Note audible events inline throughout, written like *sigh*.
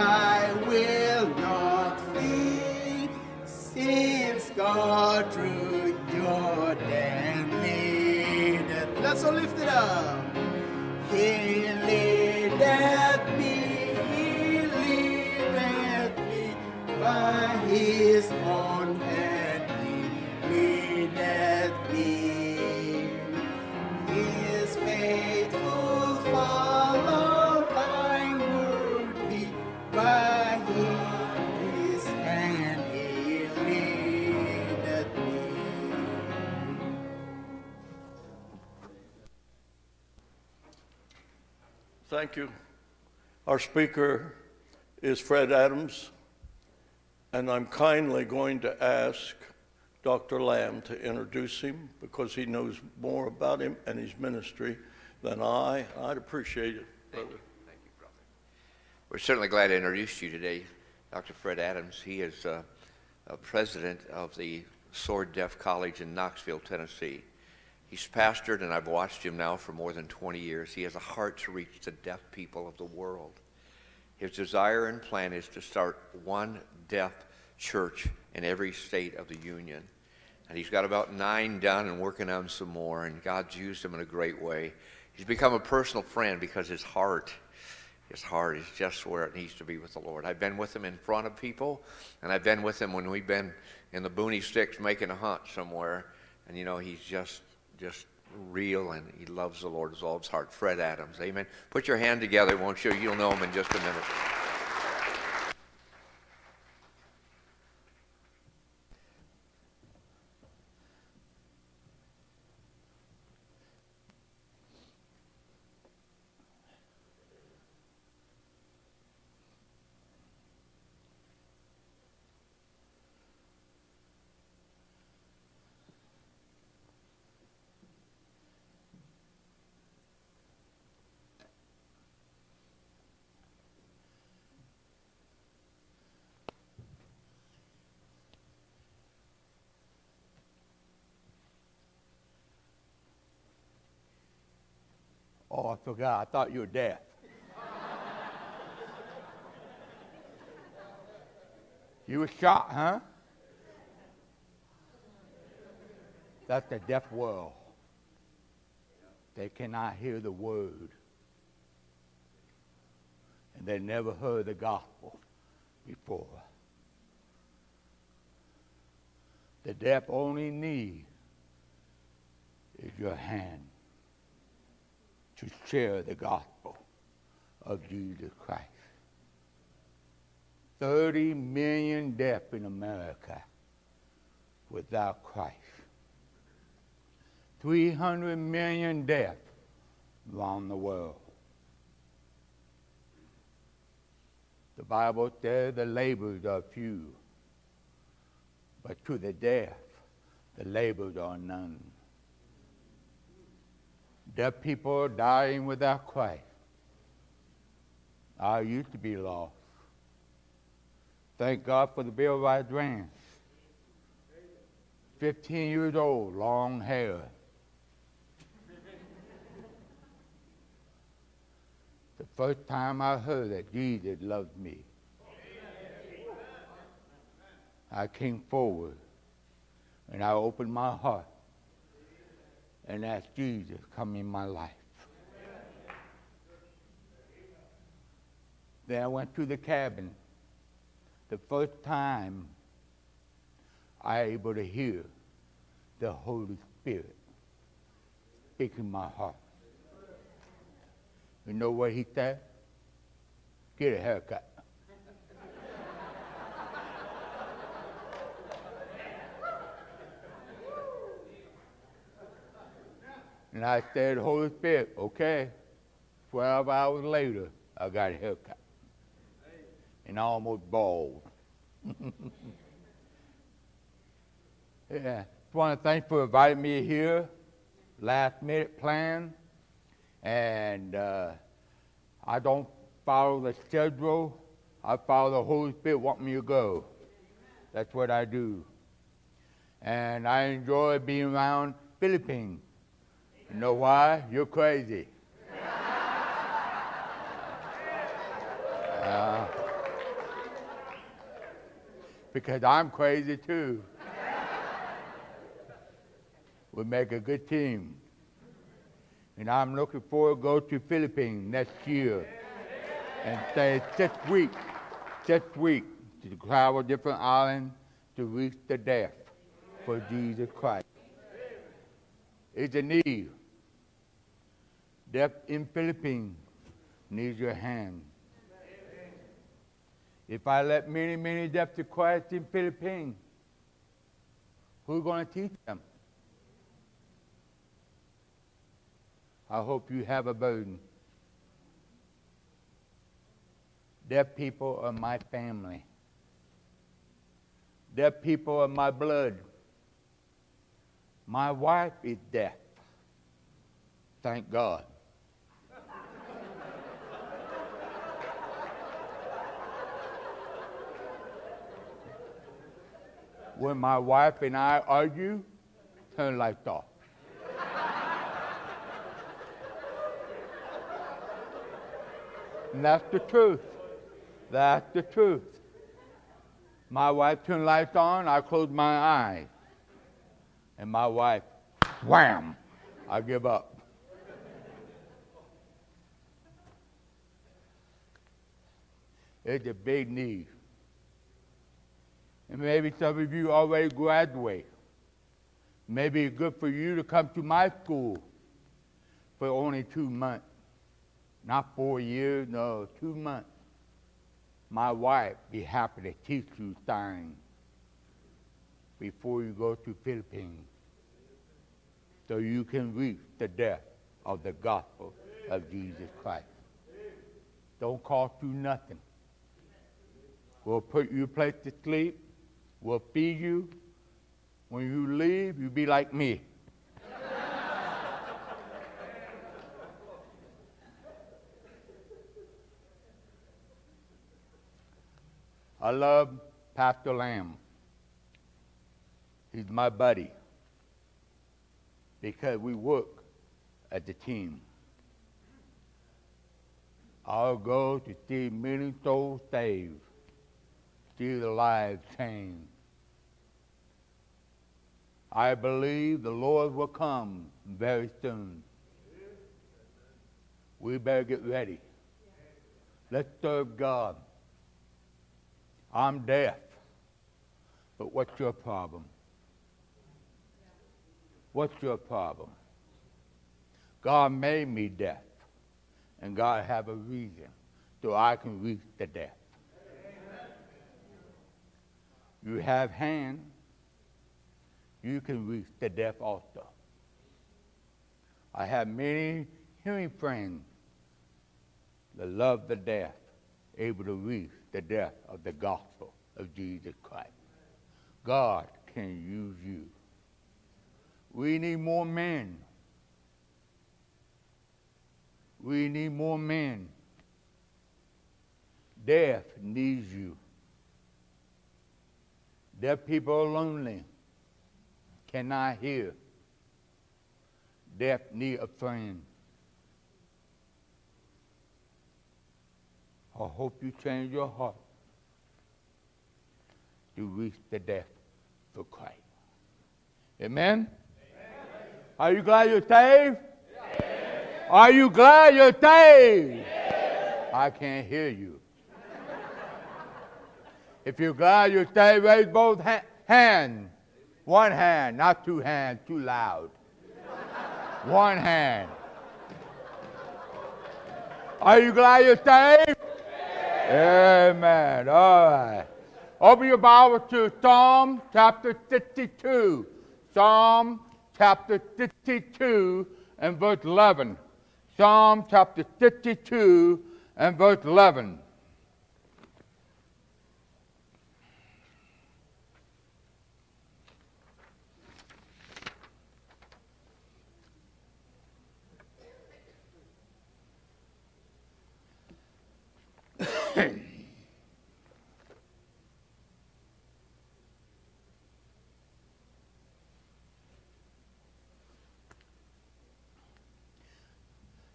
I will not flee, since God through Jordan leadeth. Let's all lift it up. Thank you. Our speaker is Fred Adams, and I'm kindly going to ask Dr. Lamb to introduce him because he knows more about him and his ministry than I. I'd appreciate it, brother. Thank you, brother. We're certainly glad to introduce you today, Dr. Fred Adams. He is uh, uh, president of the Sword Deaf College in Knoxville, Tennessee. He's pastored, and I've watched him now for more than 20 years. He has a heart to reach the deaf people of the world. His desire and plan is to start one deaf church in every state of the Union. And he's got about nine done and working on some more, and God's used him in a great way. He's become a personal friend because his heart, his heart is just where it needs to be with the Lord. I've been with him in front of people, and I've been with him when we've been in the boony sticks making a hunt somewhere. And you know, he's just just real and he loves the Lord with all his heart. Fred Adams, amen. Put your hand together, won't you? You'll know him in just a minute. Oh, I forgot. I thought you were deaf. you were shot, huh? That's the deaf world. They cannot hear the word. And they never heard the gospel before. The deaf only need is your hand to share the gospel of Jesus Christ. 30 million deaf in America without Christ. 300 million deaf around the world. The Bible says the labors are few, but to the deaf, the labors are none. Deaf people dying without Christ. I used to be lost. Thank God for the Bill of Rights grants. 15 years old, long hair. the first time I heard that Jesus loved me, I came forward and I opened my heart and ask Jesus come in my life. Then I went to the cabin. The first time I able to hear the Holy Spirit speaking my heart. You know what he said? Get a haircut. And I said, Holy Spirit, okay. 12 hours later, I got a haircut. And almost bald. *laughs* yeah. Just want to thank for inviting me here. Last minute plan. And uh, I don't follow the schedule. I follow the Holy Spirit want me to go. That's what I do. And I enjoy being around Philippines. You know why? You're crazy. Uh, because I'm crazy too. we make a good team. And I'm looking forward to go to Philippines next year and stay six weeks, six weeks to travel different islands to reach the death for Jesus Christ. It's a need. Death in Philippines needs your hand. If I let many, many deaf to Christ in Philippines, who's going to teach them? I hope you have a burden. Deaf people are my family. Deaf people are my blood. My wife is deaf. Thank God. When my wife and I argue, turn lights off. and that's the truth. That's the truth. My wife turned lights on, I close my eyes. And my wife, wham, I give up. It's a big need. And maybe some of you already graduate. Maybe it's good for you to come to my school for only two months. Not four years, no, two months. My wife be happy to teach you things before you go to Philippines so you can reach the depth of the gospel of Jesus Christ. Don't cost you nothing. We'll put you place to sleep will feed you. When you leave, you'll be like me. I love Pastor Lamb. He's my buddy because we work as a team. Our goal to see many souls saved see the lives change. I believe the Lord will come very soon. We better get ready. Let's serve God. I'm deaf, but what's your problem? What's your problem? God made me deaf, and God have a reason so I can reach the deaf. You have hands, you can reach the deaf also. I have many hearing friends that love the deaf, able to reach the deaf of the gospel of Jesus Christ. God can use you. We need more men. We need more men. Deaf needs you. Deaf people are lonely, cannot hear. Deaf need a friend. I hope you change your heart to reach the deaf for Christ. Amen? Amen. Are you glad you're saved? Yes. Are you glad you're saved? Yes. I can't hear you. If you're glad you're saved, raise both ha- hands. One hand, not two hands, too loud. One hand. Are you glad you're saved? Amen. All right. Open your Bible to Psalm chapter 52. Psalm chapter 52 and verse 11. Psalm chapter 52 and verse 11.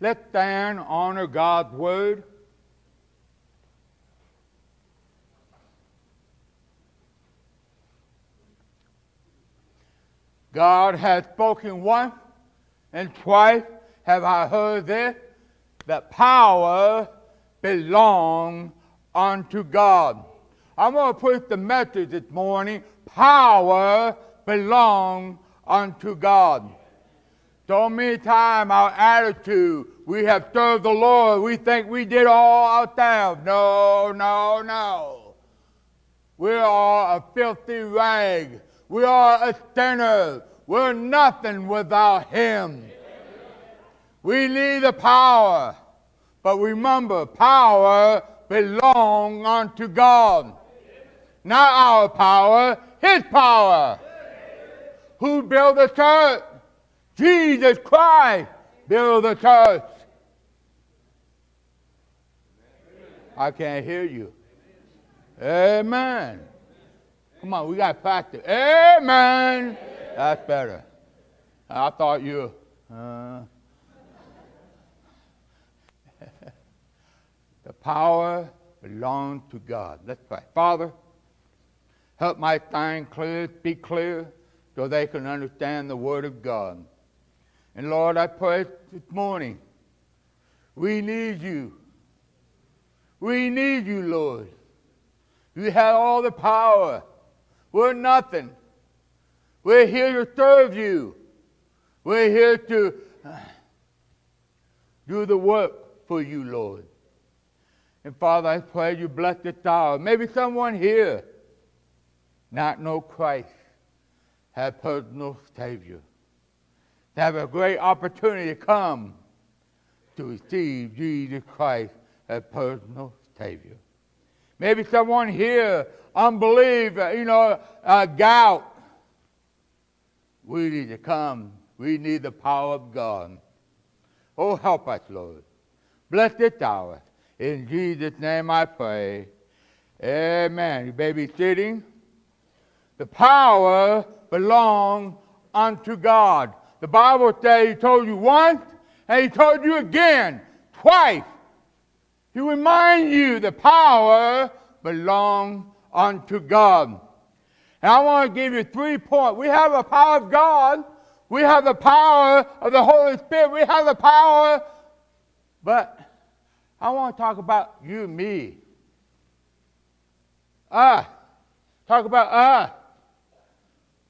Let thine honor God's word. God hath spoken once and twice have I heard this, that power belongs unto God. I'm going to put the message this morning power belongs unto God. So many times our attitude, we have served the Lord, we think we did all ourselves. No, no, no. We are a filthy rag. We are a sinner. We're nothing without Him. We need the power. But remember, power belongs unto God. Not our power, His power. Who built the church? Jesus Christ build the church. I can't hear you. Amen. Come on, we got practice. Amen. That's better. I thought you. Uh, *laughs* the power belongs to God. Let's pray. Father, help my tongue clear, speak clear, so they can understand the Word of God. And Lord, I pray this morning, we need you. We need you, Lord. You have all the power. We're nothing. We're here to serve you. We're here to uh, do the work for you, Lord. And Father, I pray you bless this hour. Maybe someone here not know Christ, have personal Savior. To have a great opportunity to come to receive Jesus Christ as personal Savior. Maybe someone here, unbelief, uh, you know, uh, gout. We need to come. We need the power of God. Oh, help us, Lord. Bless this hour. In Jesus' name I pray. Amen. You may be sitting. The power belongs unto God. The Bible says He told you once and He told you again, twice. He remind you the power belongs unto God. And I want to give you three points. We have the power of God. We have the power of the Holy Spirit. We have the power, but I want to talk about you me. Us. Talk about us.